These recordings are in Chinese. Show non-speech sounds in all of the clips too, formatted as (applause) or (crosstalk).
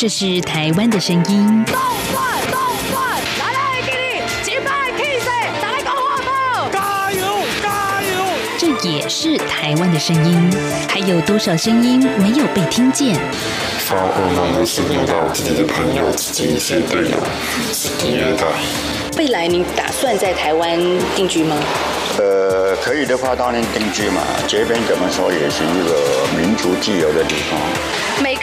这是台湾的声音。动坏，动坏，来来给你击败 K C，来个火炮！加油，加油！这也是台湾的声音。还有多少声音没有被听见？发噩梦的是梦到自己的朋友、自己一些队友是第二代。未来你打算在台湾定居吗？呃，可以的话当然定居嘛。这边怎么说也是一个民族自由的地方。每个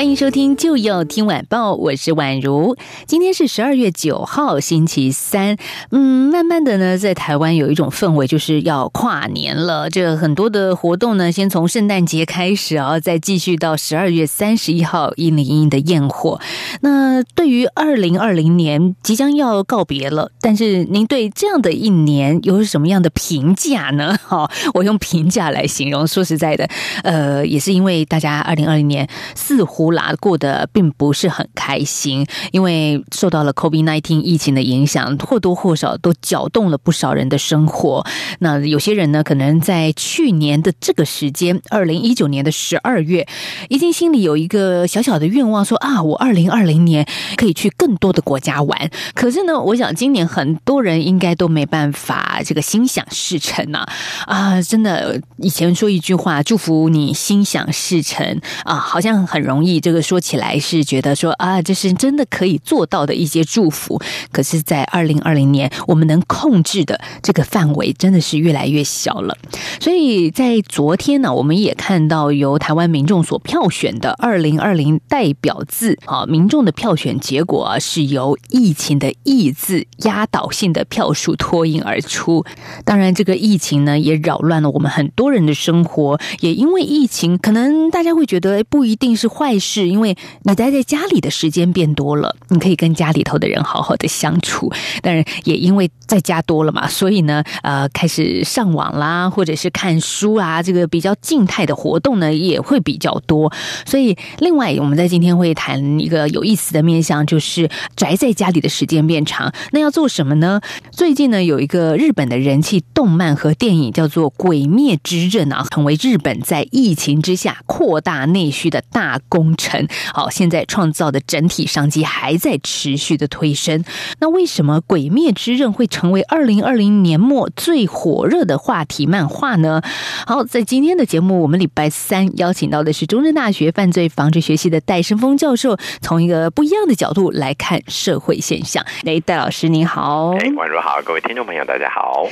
欢迎收听就要听晚报，我是宛如。今天是十二月九号，星期三。嗯，慢慢的呢，在台湾有一种氛围，就是要跨年了。这很多的活动呢，先从圣诞节开始啊，再继续到十二月三十一号一零一的焰火。那对于二零二零年即将要告别了，但是您对这样的一年有什么样的评价呢？(laughs) 好，我用评价来形容。说实在的，呃，也是因为大家二零二零年似乎。拉过得并不是很开心，因为受到了 COVID-19 疫情的影响，或多或少都搅动了不少人的生活。那有些人呢，可能在去年的这个时间，二零一九年的十二月，已经心里有一个小小的愿望说，啊，我二零二零年可以去更多的国家玩。可是呢，我想今年很多人应该都没办法这个心想事成呐，啊！真的，以前说一句话，祝福你心想事成啊，好像很容易。这个说起来是觉得说啊，这是真的可以做到的一些祝福。可是，在二零二零年，我们能控制的这个范围真的是越来越小了。所以在昨天呢，我们也看到由台湾民众所票选的二零二零代表字啊，民众的票选结果啊，是由疫情的“疫”字压倒性的票数脱颖而出。当然，这个疫情呢，也扰乱了我们很多人的生活。也因为疫情，可能大家会觉得不一定是坏事。是因为你待在家里的时间变多了，你可以跟家里头的人好好的相处。当然，也因为在家多了嘛，所以呢，呃，开始上网啦，或者是看书啊，这个比较静态的活动呢，也会比较多。所以，另外，我们在今天会谈一个有意思的面向，就是宅在家里的时间变长，那要做什么呢？最近呢，有一个日本的人气动漫和电影叫做《鬼灭之刃》啊，成为日本在疫情之下扩大内需的大功。成好，现在创造的整体商机还在持续的推升。那为什么《鬼灭之刃》会成为二零二零年末最火热的话题漫画呢？好，在今天的节目，我们礼拜三邀请到的是中正大学犯罪防治学系的戴生峰教授，从一个不一样的角度来看社会现象。哎，戴老师您好，哎，宛如好，各位听众朋友大家好。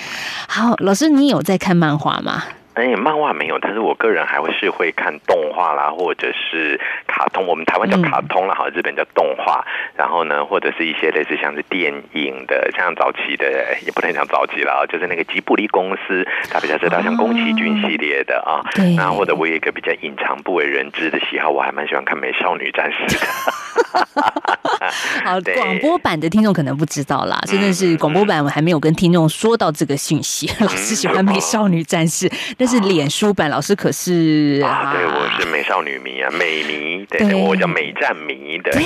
好，老师，你有在看漫画吗？哎，漫画没有，但是我个人还会是会看动画啦，或者是卡通，我们台湾叫卡通啦，哈、嗯，日本叫动画。然后呢，或者是一些类似像是电影的，像早期的，也不能讲早期了，就是那个吉卜力公司，他比较知道像宫崎骏系列的啊。对、哦。那或者我有一个比较隐藏不为人知的喜好，我还蛮喜欢看美少女战士的。(laughs) (laughs) 好，广播版的听众可能不知道啦，真的是广播版我还没有跟听众说到这个讯息。嗯、老师喜欢美少女战士，但 (laughs) 是脸书版老师可是啊，啊，对，我是美少女迷啊，美迷，对，对。我叫美战迷的。对，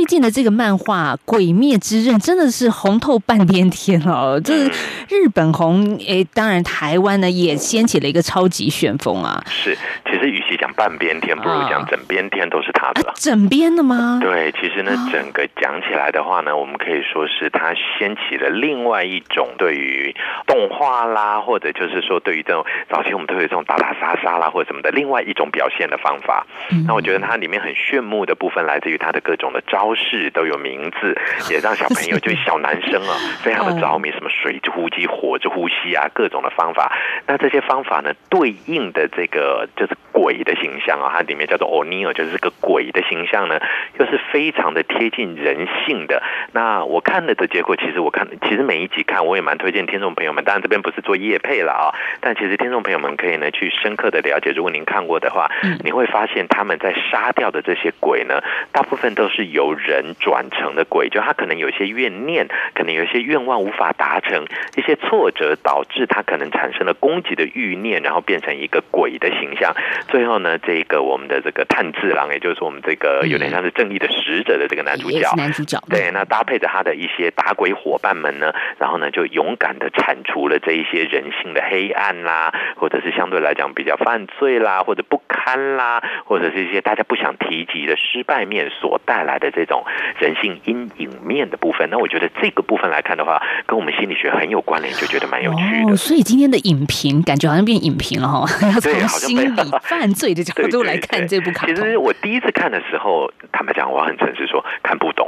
最近的这个漫画《鬼灭之刃》真的是红透半边天哦，这、嗯、日本红，诶，当然台湾呢也掀起了一个超级旋风啊。是，其实与其讲半边天，不如讲整边天都是他的。啊、整边的吗？对，其实呢，整个讲起来的话呢，我们可以说是他掀起了另外一种对于动画啦，或者就是说对于这种。早期我们都有这种打打杀杀啦，或者什么的，另外一种表现的方法。嗯那我觉得它里面很炫目的部分，来自于它的各种的招式都有名字，(laughs) 也让小朋友就小男生啊，(laughs) 非常的着迷。什么水之呼吸、火之呼吸啊，各种的方法。那这些方法呢，对应的这个就是鬼的形象啊，它里面叫做奥尼尔，就是这个鬼的形象呢，又是非常的贴近人性的。那我看了的结果，其实我看，其实每一集看，我也蛮推荐听众朋友们。当然这边不是做业配了啊，但其实听众。朋友们可以呢去深刻的了解，如果您看过的话，你会发现他们在杀掉的这些鬼呢，大部分都是由人转成的鬼，就他可能有些怨念，可能有些愿望无法达成，一些挫折导导致他可能产生了攻击的欲念，然后变成一个鬼的形象。最后呢，这个我们的这个炭治郎，也就是我们这个有点像是正义的使者的这个男主角，男主角对，那搭配着他的一些打鬼伙伴们呢，然后呢就勇敢的铲除了这一些人性的黑暗啦，或者是相对来讲比较犯罪啦，或者不堪啦，或者是一些大家不想提及的失败面所带来的这种人性阴影面的部分。那我觉得这个部分来看的话，跟我们心理学很有关联，就觉得蛮有趣的。哦，所以今天的影评感觉好像变影评了哈，要 (laughs) (laughs) 从心理 (laughs) 犯罪的角度来看这部卡通。其实我第一次看的时候，坦白讲，我很诚实说看不懂。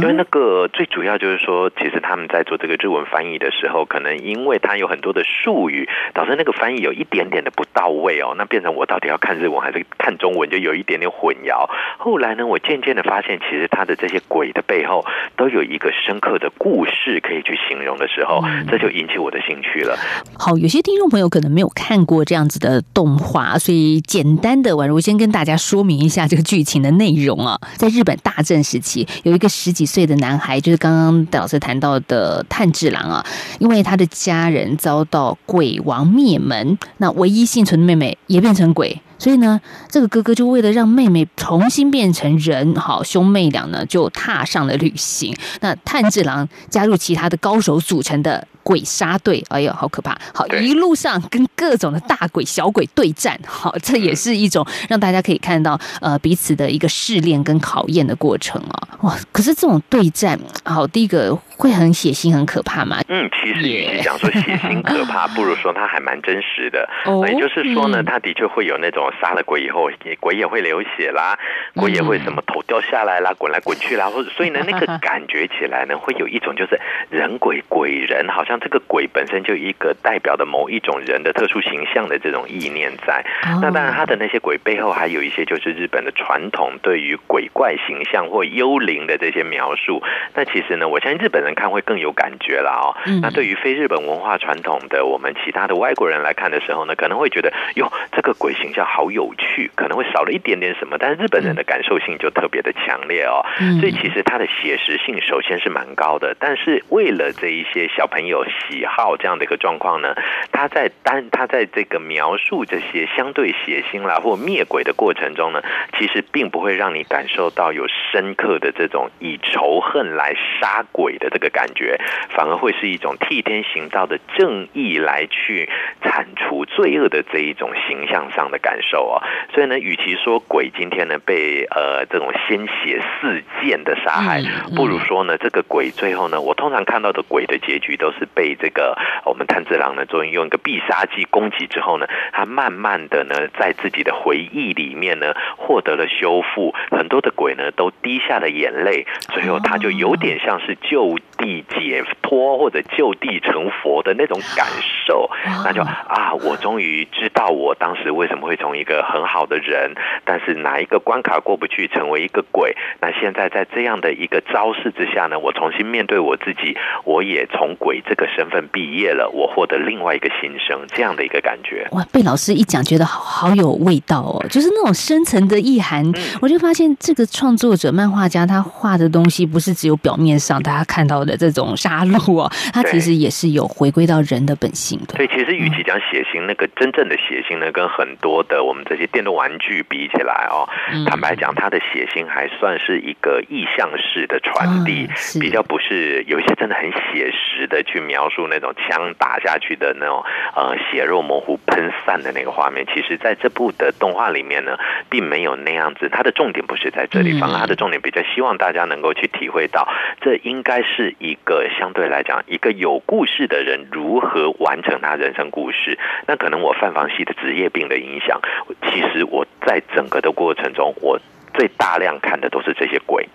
因为那个最主要就是说，其实他们在做这个日文翻译的时候，可能因为它有很多的术语，导致那个翻译有一点点的不到位哦。那变成我到底要看日文还是看中文，就有一点点混淆。后来呢，我渐渐的发现，其实它的这些鬼的背后都有一个深刻的故事可以去形容的时候，这就引起我的兴趣了。好，有些听众朋友可能没有看过这样子的动画，所以简单的宛如先跟大家说明一下这个剧情的内容啊。在日本大正时期，有一个。十几岁的男孩，就是刚刚戴老师谈到的炭治郎啊，因为他的家人遭到鬼王灭门，那唯一幸存的妹妹也变成鬼，所以呢，这个哥哥就为了让妹妹重新变成人，好，兄妹俩呢就踏上了旅行。那炭治郎加入其他的高手组成的。鬼杀队，哎呦，好可怕！好，一路上跟各种的大鬼、小鬼对战，(laughs) 好，这也是一种让大家可以看到呃彼此的一个试炼跟考验的过程啊！哇，可是这种对战，好，第一个会很血腥、很可怕吗？嗯，其实与其讲说血腥可怕，不如说它还蛮真实的。(laughs) 哦，也就是说呢，它的确会有那种杀了鬼以后，鬼也会流血啦，鬼也会什么头掉下来啦，滚来滚去啦，或者所以呢，那个感觉起来呢，会有一种就是人鬼鬼人，好像。这个鬼本身就一个代表的某一种人的特殊形象的这种意念在，那当然他的那些鬼背后还有一些就是日本的传统对于鬼怪形象或幽灵的这些描述。那其实呢，我相信日本人看会更有感觉了哦。那对于非日本文化传统的我们其他的外国人来看的时候呢，可能会觉得哟，这个鬼形象好有趣，可能会少了一点点什么，但是日本人的感受性就特别的强烈哦。所以其实它的写实性首先是蛮高的，但是为了这一些小朋友。喜好这样的一个状况呢，他在单他在这个描述这些相对血腥啦或灭鬼的过程中呢，其实并不会让你感受到有深刻的这种以仇恨来杀鬼的这个感觉，反而会是一种替天行道的正义来去铲除罪恶的这一种形象上的感受哦。所以呢，与其说鬼今天呢被呃这种鲜血四溅的杀害，不如说呢这个鬼最后呢，我通常看到的鬼的结局都是。被这个我们炭治郎呢，作为用一个必杀技攻击之后呢，他慢慢的呢，在自己的回忆里面呢，获得了修复。很多的鬼呢，都滴下了眼泪，最后他就有点像是就地解脱或者就地成佛的那种感受。那就啊，我终于知道我当时为什么会从一个很好的人，但是哪一个关卡过不去，成为一个鬼。那现在在这样的一个招式之下呢，我重新面对我自己，我也从鬼这个。身份毕业了，我获得另外一个新生，这样的一个感觉。哇，被老师一讲，觉得好好有味道哦，就是那种深层的意涵。嗯、我就发现这个创作者、漫画家，他画的东西不是只有表面上大家看到的这种杀戮哦，它其实也是有回归到人的本性的。对，其实与其讲血腥，那个真正的血腥呢，跟很多的我们这些电动玩具比起来哦，嗯、坦白讲，他的血腥还算是一个意象式的传递，嗯、比较不是有一些真的很写实的去描。描述那种枪打下去的那种呃血肉模糊喷散的那个画面，其实在这部的动画里面呢，并没有那样子。它的重点不是在这里，反而它的重点比较希望大家能够去体会到，这应该是一个相对来讲一个有故事的人如何完成他人生故事。那可能我犯防系的职业病的影响，其实我在整个的过程中，我最大量看的都是这些鬼，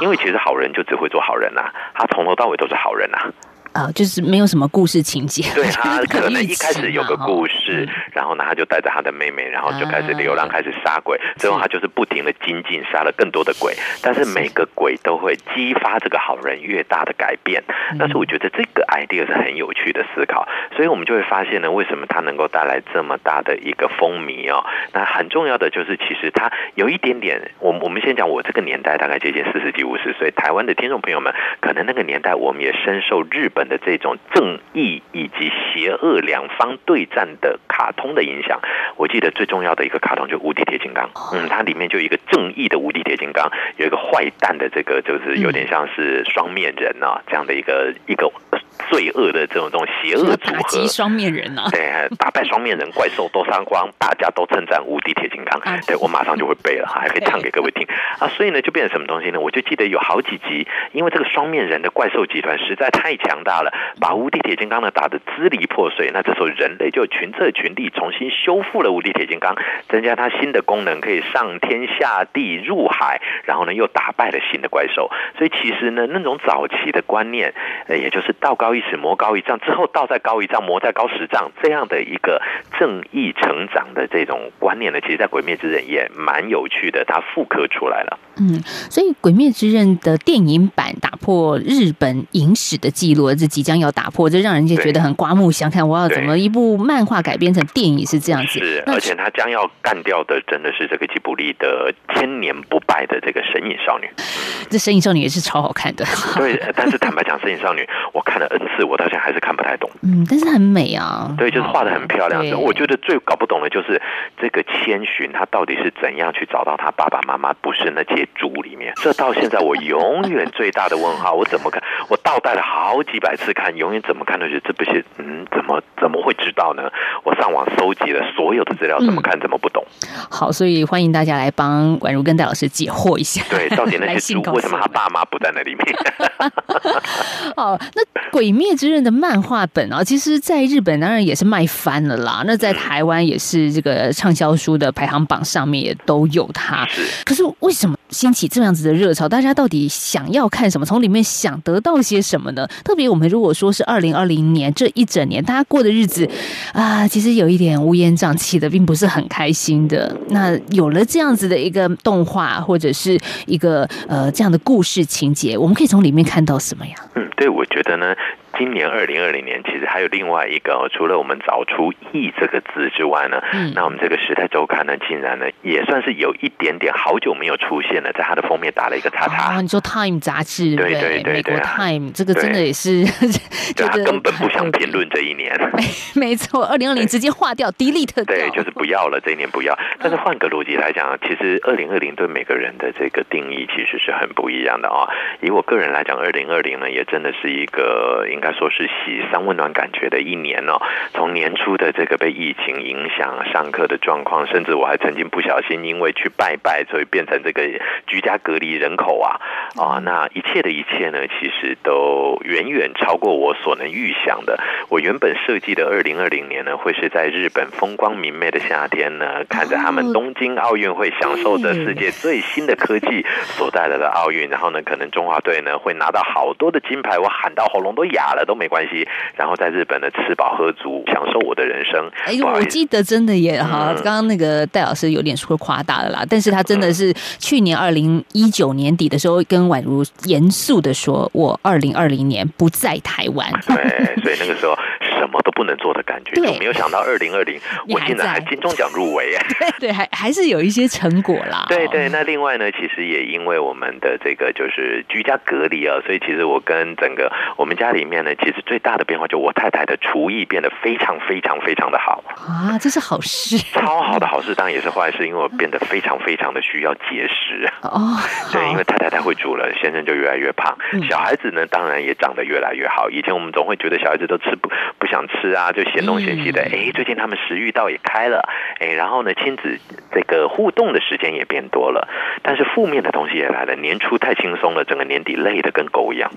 因为其实好人就只会做好人呐、啊，他从头到尾都是好人呐、啊。啊，就是没有什么故事情节。对，(laughs) 他可能一开始有个故事，然后呢，他就带着他的妹妹，然后就开始流浪，开始杀鬼。最后他就是不停的精进，杀了更多的鬼。但是每个鬼都会激发这个好人越大的改变。但是我觉得这个 idea 是很有趣的思考，所以我们就会发现呢，为什么他能够带来这么大的一个风靡哦？那很重要的就是，其实他有一点点，我我们先讲我这个年代，大概接近四十几五十岁，台湾的听众朋友们，可能那个年代我们也深受日本。本的这种正义以及邪恶两方对战的卡通的影响。我记得最重要的一个卡通就无敌铁金刚，嗯，它里面就有一个正义的无敌铁金刚，有一个坏蛋的这个就是有点像是双面人啊，这样的一个一个。罪恶的这种这种邪恶组合，打击双面人啊！对，(laughs) 打败双面人，怪兽都杀光，大家都称赞无敌铁金刚。对，我马上就会背了，还可以唱给各位听啊！所以呢，就变成什么东西呢？我就记得有好几集，因为这个双面人的怪兽集团实在太强大了，把无敌铁金刚呢打得支离破碎。那这时候人类就群策群力，重新修复了无敌铁金刚，增加它新的功能，可以上天下地入海，然后呢又打败了新的怪兽。所以其实呢，那种早期的观念，呃，也就是道高一尺，魔高一丈，之后道再高一丈，魔再高十丈，这样的一个正义成长的这种观念呢，其实，在《鬼灭之刃》也蛮有趣的，它复刻出来了。嗯，所以《鬼灭之刃》的电影版打破日本影史的记录，这即将要打破，这让人家觉得很刮目相看。我要怎么一部漫画改编成电影是这样子？是，而且他将要干掉的，真的是这个吉卜力的千年不败的这个神隐少女。这神隐少女也是超好看的。对，但是坦白讲，神隐少女我看了 N 次，我到现在还是看不太懂。嗯，但是很美啊。对，就是画的很漂亮。我觉得最搞不懂的就是这个千寻，他到底是怎样去找到他爸爸妈妈不是那些猪里面？这到现在我永远最大的问号，我怎么看？我倒带了好几百次看，永远怎么看都是这不是嗯，怎么怎么会知道呢？我上网搜集了所有的资料，怎么看怎么不懂。嗯、好，所以欢迎大家来帮宛如跟戴老师解惑一下。对，到底那些猪为什么他爸妈不在那里面？(laughs) 哦，那《鬼灭之刃》的漫画本啊，其实在日本当然也是卖翻了啦。那在台湾也是这个畅销书的排行榜上面也都有它。可是为什么兴起这样子的热潮？大家到底想要看什么？从里面想得到些什么呢？特别我们如果说是二零二零年这一整年，大家过的日子啊，其实有一点乌烟瘴气的，并不是很开心的。那有了这样子的一个动画，或者是一个呃这样的故事情节，我们可以从里面看到什么呀？嗯，对，我觉得呢。今年二零二零年，其实还有另外一个，除了我们找出“义”这个字之外呢，嗯，那我们这个《时代周刊》呢，竟然呢也算是有一点点好久没有出现了，在它的封面打了一个叉叉。哦，你说《Time》杂志，对对对，对，美国《Time》这个真的也是，对，他根本不想评论这一年。没没错，二零二零直接划掉，delete 掉。对，就是不要了，这一年不要。但是换个逻辑来讲，其实二零二零对每个人的这个定义其实是很不一样的啊。以我个人来讲，二零二零呢，也真的是一个应该说是喜。三温暖感觉的一年哦，从年初的这个被疫情影响上课的状况，甚至我还曾经不小心因为去拜拜，所以变成这个居家隔离人口啊啊！那一切的一切呢，其实都远远超过我所能预想的。我原本设计的二零二零年呢，会是在日本风光明媚的夏天呢，看着他们东京奥运会，享受着世界最新的科技所带来的奥运，然后呢，可能中华队呢会拿到好多的金牌，我喊到喉咙都哑了都没关系。然后在日本呢，吃饱喝足，享受我的人生。哎呦，我记得真的耶哈，刚刚那个戴老师有点说夸大了啦，但是他真的是去年二零一九年底的时候，跟宛如严肃的说，我二零二零年不在台湾。对，所以那个时候。能做的感觉，就没有想到二零二零，我竟然还金钟奖入围，(laughs) 对对，还还是有一些成果啦。对 (laughs) 对，那另外呢，其实也因为我们的这个就是居家隔离啊，所以其实我跟整个我们家里面呢，其实最大的变化就我太太的厨艺变得非常非常非常的好。啊，这是好事，超好的好事，当然也是坏事，因为我变得非常非常的需要节食哦。(laughs) 对，因为太太太会煮了，先生就越来越胖，小孩子呢，当然也长得越来越好。以前我们总会觉得小孩子都吃不不想吃啊，就嫌东嫌西的。哎，最近他们食欲倒也开了，哎，然后呢，亲子这个互动的时间也变多了。但是负面的东西也来了，年初太轻松了，整个年底累得跟狗一样，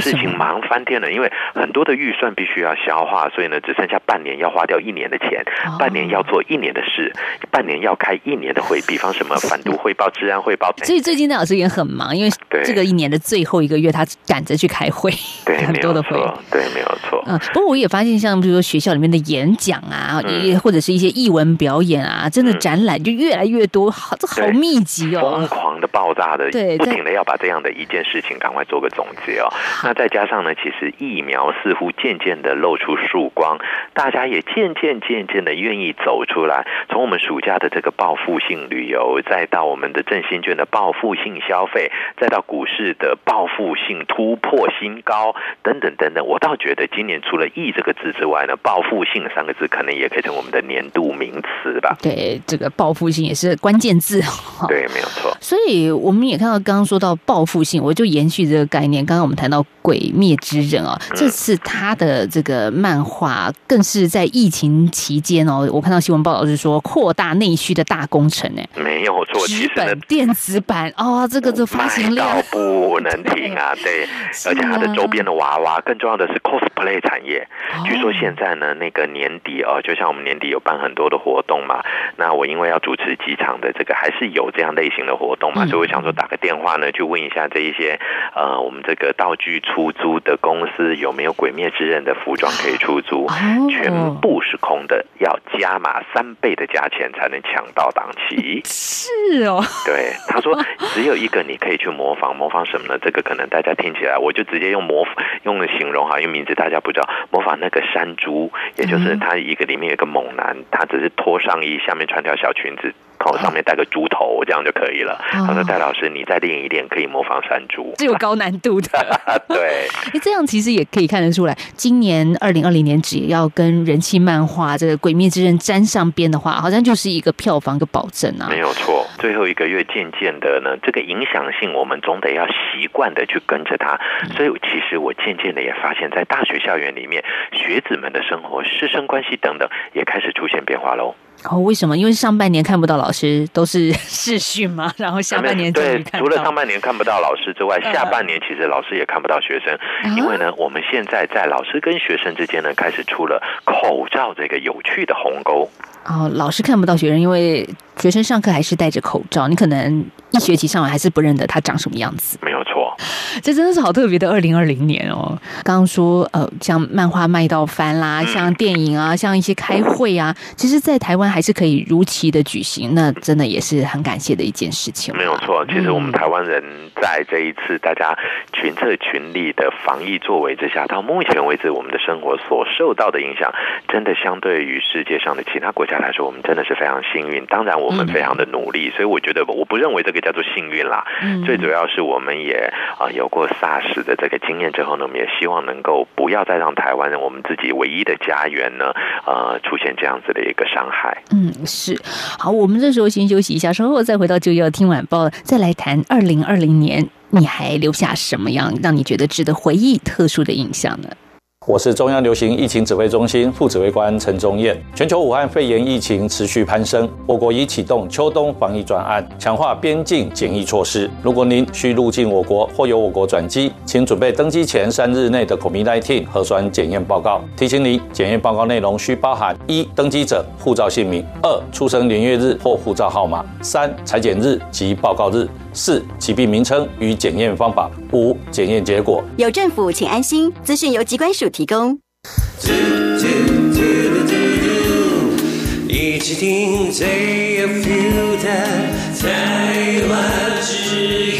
事情忙翻天了。因为很多的预算必须要消化，所以呢，只剩下半年要花掉一年的钱，半年要做一年的事，半年要开一年的会，比方什么反毒汇报、治安汇报。所以最近戴老师也很忙，因为这个一年的最后一个月，他赶着去开会，对，(laughs) 很多的会，对，没有错。嗯，不过我也发现，像比如说学校里面的演讲啊，也、嗯、或者是一些艺文表演啊，真的展览就越来越多，好，这好密集哦，疯狂的爆炸的，对，不停的要把这样的一件事情赶快做个总结哦。那再加上呢，其实疫苗似乎渐渐的露出曙光，大家也渐渐渐渐的愿意走出来。从我们暑假的这个报复性旅游，再到我们的振兴券的报复性消费，再到股市的报复性突破新高，等等等等，我倒觉得今年除了“疫”这个字之外呢，“报复性”三个字可能也可以成为我们的年度名词吧。对，这个报复性也是关键字。(laughs) 对，没有错。所以我们也看到，刚刚说到报复性，我就延续这个概念。刚刚我们谈到《鬼灭之刃》啊，这次他的这个漫画更是在疫情期间哦，我看到新闻报道是说扩大内需的大工程呢。没有错，纸本电子版哦，这个这发行量不能停啊！(laughs) 对，而且它的周边的娃娃，更重要的是 cosplay 产业。据说现在呢，那个年底哦，就像我们年底有办很多的活动嘛，那我因为要主持几场的这个，还是有这样类型的活动嘛，所以我想说打个电话呢，去问一下这一些呃，我们这个道具出租的公司有没有《鬼灭之刃》的服装可以出租，全部是空的，要加码三倍的价钱才能抢到档期。(laughs) 是哦，对，他说只有一个你可以去模仿，模仿什么呢？这个可能大家听起来，我就直接用模用的形容哈，因为名字大家不知道，模仿那个山猪，也就是他一个里面有一个猛男，他只是脱上衣，下面穿条小裙子。头上面戴个猪头，这样就可以了。他说：“戴老师，你再练一练，可以模仿山猪。”这有高难度的。(laughs) 对，(laughs) 你这样其实也可以看得出来，今年二零二零年只要跟人气漫画这个《鬼灭之刃》沾上边的话，好像就是一个票房的保证啊。没有错，最后一个月渐渐的呢，这个影响性我们总得要习惯的去跟着它。所以其实我渐渐的也发现，在大学校园里面，学子们的生活、师生关系等等，也开始出现变化喽。哦，为什么？因为上半年看不到老师，都是 (laughs) 视讯嘛。然后下半年对，除了上半年看不到老师之外，下半年其实老师也看不到学生，因为呢，我们现在在老师跟学生之间呢，开始出了口罩这个有趣的鸿沟。哦，老师看不到学生，因为学生上课还是戴着口罩，你可能一学期上完还是不认得他长什么样子。(laughs) 这真的是好特别的二零二零年哦。刚刚说呃，像漫画卖到翻啦，像电影啊，像一些开会啊，其实，在台湾还是可以如期的举行，那真的也是很感谢的一件事情。没有错，其实我们台湾人在这一次大家群策群力的防疫作为之下，到目前为止，我们的生活所受到的影响，真的相对于世界上的其他国家。来说，我们真的是非常幸运。当然，我们非常的努力，所以我觉得我不认为这个叫做幸运啦。最主要是我们也啊有过 SARS 的这个经验之后呢，我们也希望能够不要再让台湾我们自己唯一的家园呢，呃，出现这样子的一个伤害。嗯，是。好，我们这时候先休息一下，稍后再回到就要听晚报，再来谈二零二零年，你还留下什么样让你觉得值得回忆、特殊的印象呢？我是中央流行疫情指挥中心副指挥官陈宗彦。全球武汉肺炎疫情持续攀升，我国已启动秋冬防疫专案，强化边境检疫措施。如果您需入境我国或由我国转机，请准备登机前三日内的 COVID-19 核酸检验报告。提醒您，检验报告内容需包含：一、登机者护照姓名；二、出生年月日或护照号码；三、采检日及报告日；四、疾病名称与检验方法；五、检验结果。有政府，请安心。资讯由疾管署提供。一起听最有 feel 的台湾之音。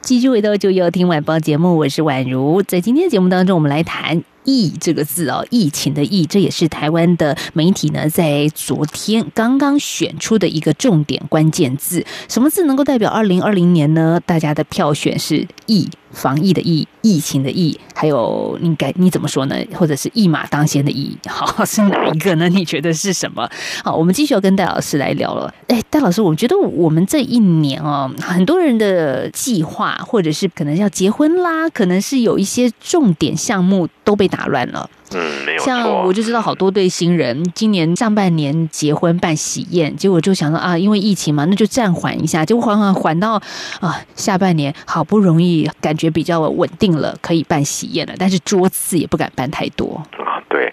继续回到就要听晚报节目，我是宛如。在今天的节目当中，我们来谈。疫这个字哦，疫情的疫，这也是台湾的媒体呢在昨天刚刚选出的一个重点关键字。什么字能够代表二零二零年呢？大家的票选是疫，防疫的疫，疫情的疫，还有你该你怎么说呢？或者是一马当先的疫，好，(laughs) 是哪一个呢？你觉得是什么？好，我们继续要跟戴老师来聊了。哎，戴老师，我觉得我们这一年哦，很多人的计划，或者是可能要结婚啦，可能是有一些重点项目都被。打乱了，嗯，没有。像我就知道好多对新人，今年上半年结婚办喜宴，结果就想到啊，因为疫情嘛，那就暂缓一下，结果缓缓缓到啊下半年，好不容易感觉比较稳定了，可以办喜宴了，但是桌次也不敢办太多。啊，对。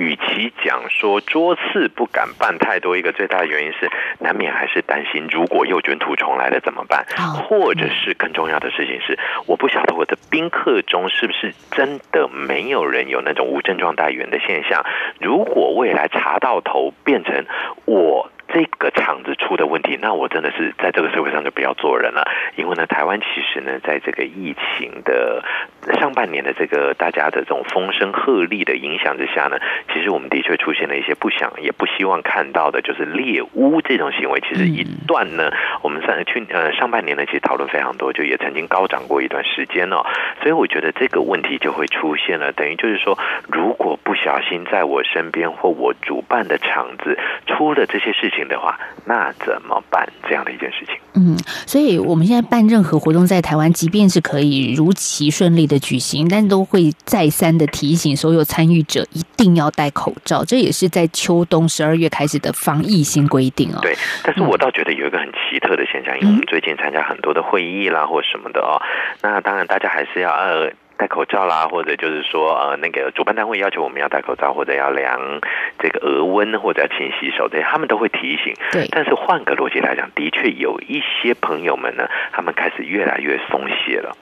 与其讲说桌次不敢办太多，一个最大的原因是难免还是担心，如果又卷土重来了怎么办？或者是更重要的事情是，我不晓得我的宾客中是不是真的没有人有那种无症状带源的现象。如果未来查到头变成我。这个场子出的问题，那我真的是在这个社会上就不要做人了。因为呢，台湾其实呢，在这个疫情的上半年的这个大家的这种风声鹤唳的影响之下呢，其实我们的确出现了一些不想也不希望看到的，就是猎巫这种行为。其实一段呢，我们上去呃上半年呢，其实讨论非常多，就也曾经高涨过一段时间哦。所以我觉得这个问题就会出现了，等于就是说，如果不小心在我身边或我主办的场子出了这些事情。的话，那怎么办？这样的一件事情。嗯，所以我们现在办任何活动在台湾，即便是可以如期顺利的举行，但都会再三的提醒所有参与者一定要戴口罩。这也是在秋冬十二月开始的防疫新规定哦。对，但是我倒觉得有一个很奇特的现象，因为我们最近参加很多的会议啦，或什么的哦。那当然，大家还是要呃。戴口罩啦，或者就是说，呃，那个主办单位要求我们要戴口罩，或者要量这个额温，或者要勤洗手，这些他们都会提醒。对。但是换个逻辑来讲，的确有一些朋友们呢，他们开始越来越松懈了。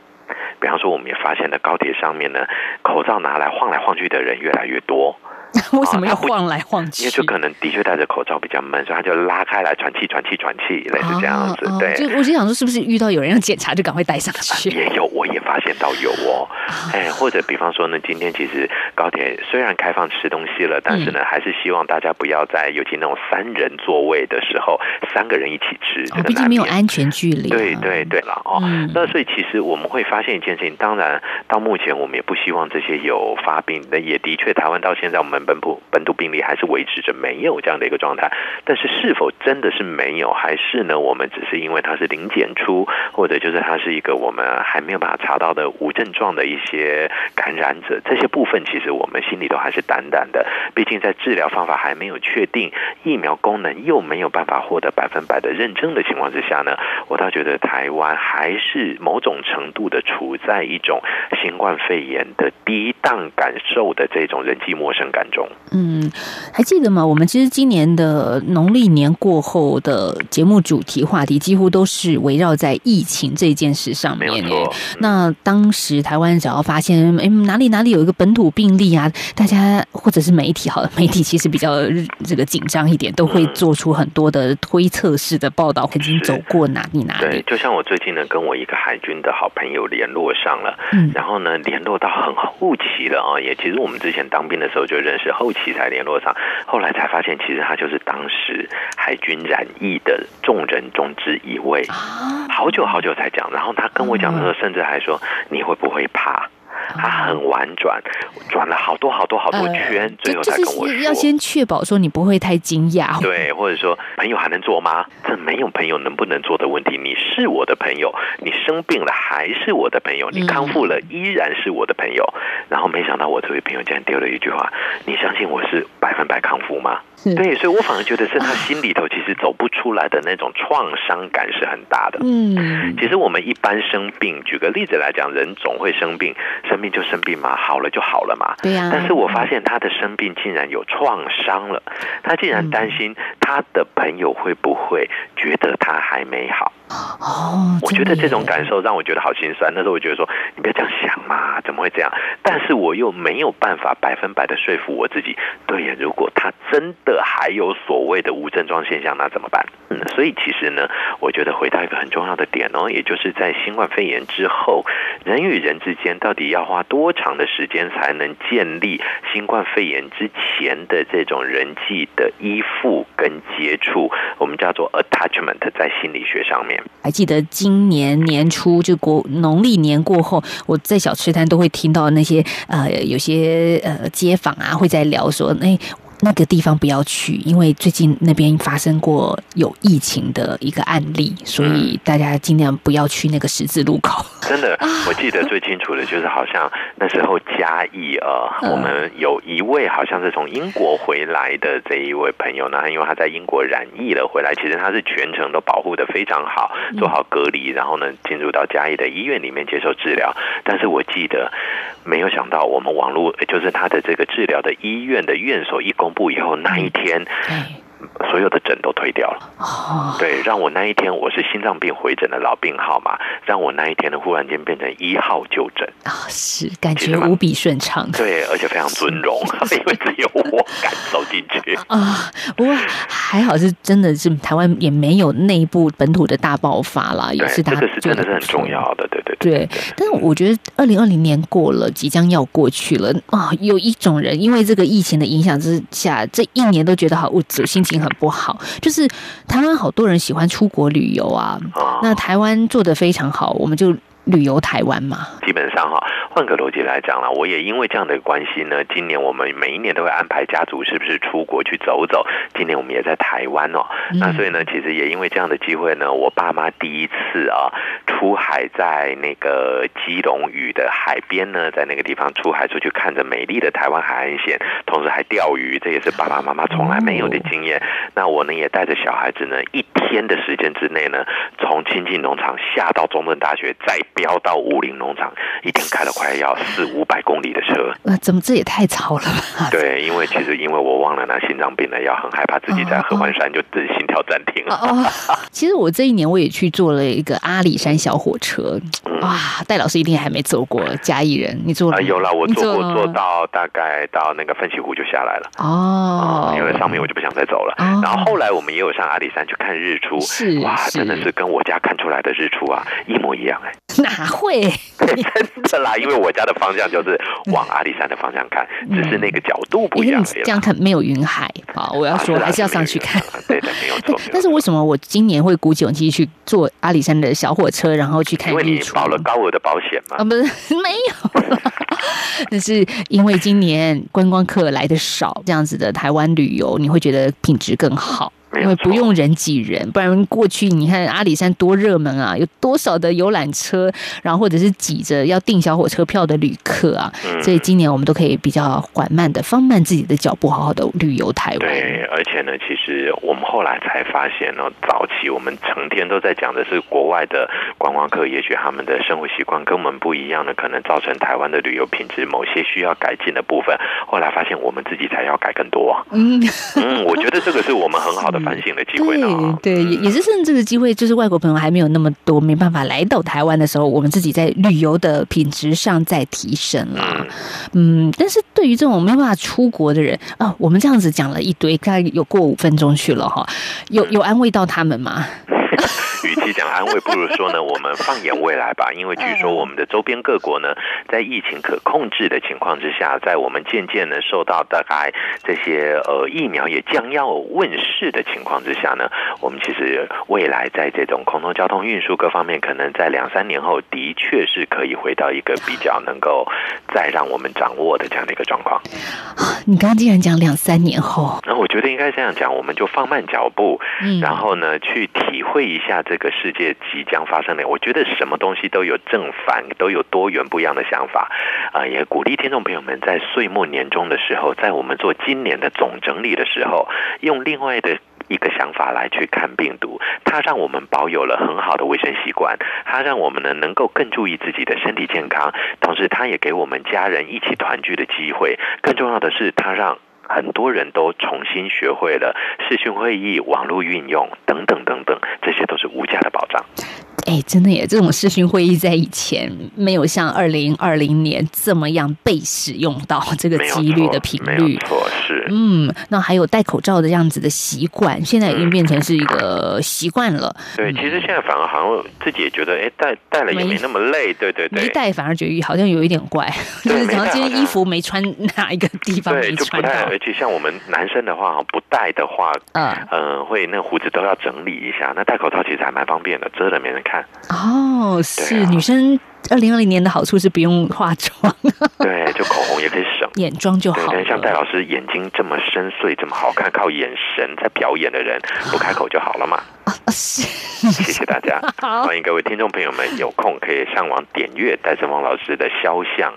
比方说，我们也发现了高铁上面呢，口罩拿来晃来晃去的人越来越多。(laughs) 为什么要晃来晃去？因为就可能的确戴着口罩比较闷，所以他就拉开来喘气、喘气、喘气，类似这样子。哦、对，就我就想说，是不是遇到有人要检查，就赶快戴上去？也有，我也发现到有哦。(laughs) 哎，或者比方说呢，今天其实高铁虽然开放吃东西了，但是呢，还是希望大家不要在尤其那种三人座位的时候，三个人一起吃，这个毕竟没有安全距离。对对对了哦。那所以其实我们会发现一件事情，当然到目前我们也不希望这些有发病那，也的确台湾到现在我们本土本土病例还是维持着没有这样的一个状态。但是是否真的是没有，还是呢？我们只是因为它是零检出，或者就是它是一个我们还没有办法查到的无症状的。一些感染者，这些部分其实我们心里都还是胆胆的。毕竟在治疗方法还没有确定，疫苗功能又没有办法获得百分百的认证的情况之下呢，我倒觉得台湾还是某种程度的处在一种新冠肺炎的低档感受的这种人际陌生感中。嗯，还记得吗？我们其实今年的农历年过后的节目主题话题几乎都是围绕在疫情这件事上面。没错。那当时台湾只要发现哎哪里哪里有一个本土病例啊，大家或者是媒体好了，媒体其实比较这个紧张一点，都会做出很多的推测式的报道，曾经走过哪里哪里。对，就像我最近呢，跟我一个海军的好朋友联络上了，嗯，然后呢，联络到很后期了啊，也其实我们之前当兵的时候就认识，后期才联络上，后来才发现，其实他就是当时海军染疫的众人中之一位，好久好久才讲，然后他跟我讲的时候，甚至还说你会不会怕？他很婉转，转了好多好多好多圈，呃、最后才跟我说，要先确保说你不会太惊讶，(laughs) 对，或者说朋友还能做吗？这没有朋友能不能做的问题，你是我的朋友，你生病了还是我的朋友，你康复了依然是我的朋友。嗯、然后没想到我这位朋友竟然丢了一句话：“你相信我是百分百康复吗？”对，所以我反而觉得是他心里头其实走不出来的那种创伤感是很大的。嗯，其实我们一般生病，举个例子来讲，人总会生病，生病就生病嘛，好了就好了嘛。对呀。但是我发现他的生病竟然有创伤了，他竟然担心他的朋友会不会觉得他还没好。哦，我觉得这种感受让我觉得好心酸。那时候我觉得说，你不要这样想嘛，怎么会这样？但是我又没有办法百分百的说服我自己。对呀，如果他真的还有所谓的无症状现象，那怎么办？嗯，所以其实呢，我觉得回到一个很重要的点哦，也就是在新冠肺炎之后，人与人之间到底要花多长的时间才能建立新冠肺炎之前的这种人际的依附跟接触？我们叫做 attachment，在心理学上面。还记得今年年初就国农历年过后，我在小吃摊都会听到那些呃有些呃街坊啊会在聊说，哎。那个地方不要去，因为最近那边发生过有疫情的一个案例，所以大家尽量不要去那个十字路口。真的，(laughs) 我记得最清楚的就是，好像那时候嘉义呃，我们有一位好像是从英国回来的这一位朋友呢，因为他在英国染疫了回来，其实他是全程都保护的非常好，做好隔离，然后呢进入到嘉义的医院里面接受治疗。但是我记得没有想到我们网络就是他的这个治疗的医院的院所一公布以后，那一天。所有的诊都推掉了，哦，对，让我那一天我是心脏病回诊的老病号嘛，让我那一天呢忽然间变成一号就诊。啊，是感觉无比顺畅，对，而且非常尊荣，(laughs) 因为只有我敢走进去。(laughs) 啊。不过还好是真的是台湾也没有内部本土的大爆发啦，也是他这个是真的是很重要的，对对对，对，对。但是我觉得二零二零年过了，即将要过去了啊，有一种人因为这个疫情的影响之下，这一年都觉得好物质，心情很不好。就是台湾好多人喜欢出国旅游啊，那台湾做的非常好，我们就旅游台湾嘛。基本上哈，换个逻辑来讲啦，我也因为这样的关系呢，今年我们每一年都会安排家族是不是出国去走走。今年我们也在台湾哦，那所以呢，其实也因为这样的机会呢，我爸妈第一次啊出海，在那个基隆屿的海边呢，在那个地方出海出去看着美丽的台湾海岸线，同时还钓鱼，这也是爸爸妈妈从来没有的经验。那我呢也带着小孩子呢，一天的时间之内呢，从亲近农场下到中正大学，再飙到武林农场，一天开了快要四五百公里的车。呃，怎么这也太吵了吧？对，因为其实因为我忘了拿心脏病的药，很害怕自己在合欢山就自己心跳暂停了。哦，其实我这一年我也去坐了一个阿里山小火车。哇，戴老师一定还没坐过嘉义人，你坐了？有了，我坐过，坐到大概到那个奋起湖就下来了。哦，因为上面我就不想再走了。然后后来我们也有上阿里山去看日出，是哇，真的是跟我家看出来的日出啊一模一样哎。哪会？(laughs) 真的啦，因为我家的方向就是往阿里山的方向看，只是那个角度不一样。这样看没有云海啊！我要说还是要上去看。对的，没有错。但是为什么我今年会鼓起勇气去坐阿里山的小火车，然后去看日出？保了高额的保险吗？啊，不是，(laughs) 没有。(laughs) 那是因为今年观光客来的少，这样子的台湾旅游，你会觉得品质更好。因为不用人挤人，不然过去你看阿里山多热门啊，有多少的游览车，然后或者是挤着要订小火车票的旅客啊，所以今年我们都可以比较缓慢的放慢自己的脚步，好好的旅游台湾。对，而且呢，其实我们后来才发现呢，早期我们成天都在讲的是国外的观光客，也许他们的生活习惯跟我们不一样呢，可能造成台湾的旅游品质某些需要改进的部分。后来发现我们自己才要改更多。嗯嗯，我觉得这个是我们很好的。反省的机会呢？对，也也是趁这个机会，就是外国朋友还没有那么多，没办法来到台湾的时候，我们自己在旅游的品质上在提升啦。嗯，但是对于这种没办法出国的人啊，我们这样子讲了一堆，大概有过五分钟去了哈，有有安慰到他们吗？(laughs) 与其讲安慰，不如说呢，我们放眼未来吧。(laughs) 因为据说我们的周边各国呢，在疫情可控制的情况之下，在我们渐渐呢受到大概这些呃疫苗也将要问世的情况之下呢，我们其实未来在这种空中交通运输各方面，可能在两三年后，的确是可以回到一个比较能够再让我们掌握的这样的一个状况。你刚刚竟然讲两三年后，那我觉得应该这样讲，我们就放慢脚步，嗯然后呢去体会一下。这个世界即将发生的，我觉得什么东西都有正反，都有多元不一样的想法啊！也鼓励听众朋友们在岁末年终的时候，在我们做今年的总整理的时候，用另外的一个想法来去看病毒，它让我们保有了很好的卫生习惯，它让我们呢能够更注意自己的身体健康，同时它也给我们家人一起团聚的机会。更重要的是，它让很多人都重新学会了视讯会议、网络运用等等等等，这些都是无价的保障。哎，真的耶！这种视讯会议在以前没有像二零二零年这么样被使用到这个几率的频率。没有错，是。嗯，那还有戴口罩的这样子的习惯，现在已经变成是一个习惯了。对，其实现在反而好像自己也觉得，哎，戴戴了也没那么累。对对对，没戴反而觉得好像有一点怪，就是讲今天衣服没穿哪一个地方没穿到。而且像我们男生的话，不戴的话，嗯嗯，会那胡子都要整理一下。那戴口罩其实还蛮方便的，遮了没人看。哦，是、啊、女生。二零二零年的好处是不用化妆，对，就口红也可以省，(laughs) 眼妆就好。像戴老师眼睛这么深邃、这么好看，靠眼神在表演的人，(laughs) 不开口就好了嘛。是，谢谢大家，欢迎各位听众朋友们有空可以上网点阅戴胜峰老师的肖像。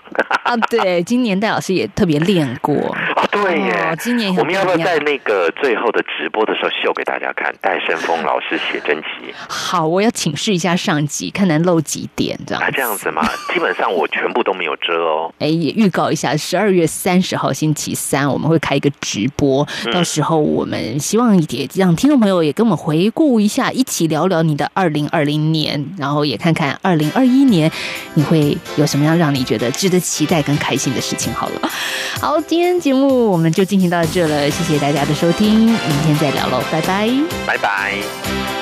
啊，对，今年戴老师也特别练过。(laughs) 对耶，哦今年我们要不要在那个最后的直播的时候秀给大家看？戴胜峰老师写真集好，我要请示一下上级，看能漏几点这样啊，这样子嘛，(laughs) 基本上我全部都没有遮哦。哎，也预告一下，十二月三十号星期三我们会开一个直播，嗯到时候我们希望也让听众朋友也跟我们回顾一下，一起聊聊你的二零二零年，然后也看看二零二一年你会有什么样让你觉得值得期待跟开心的事情。好了，好，今天节我们就进行到这了，谢谢大家的收听，明天再聊喽，拜拜。拜拜。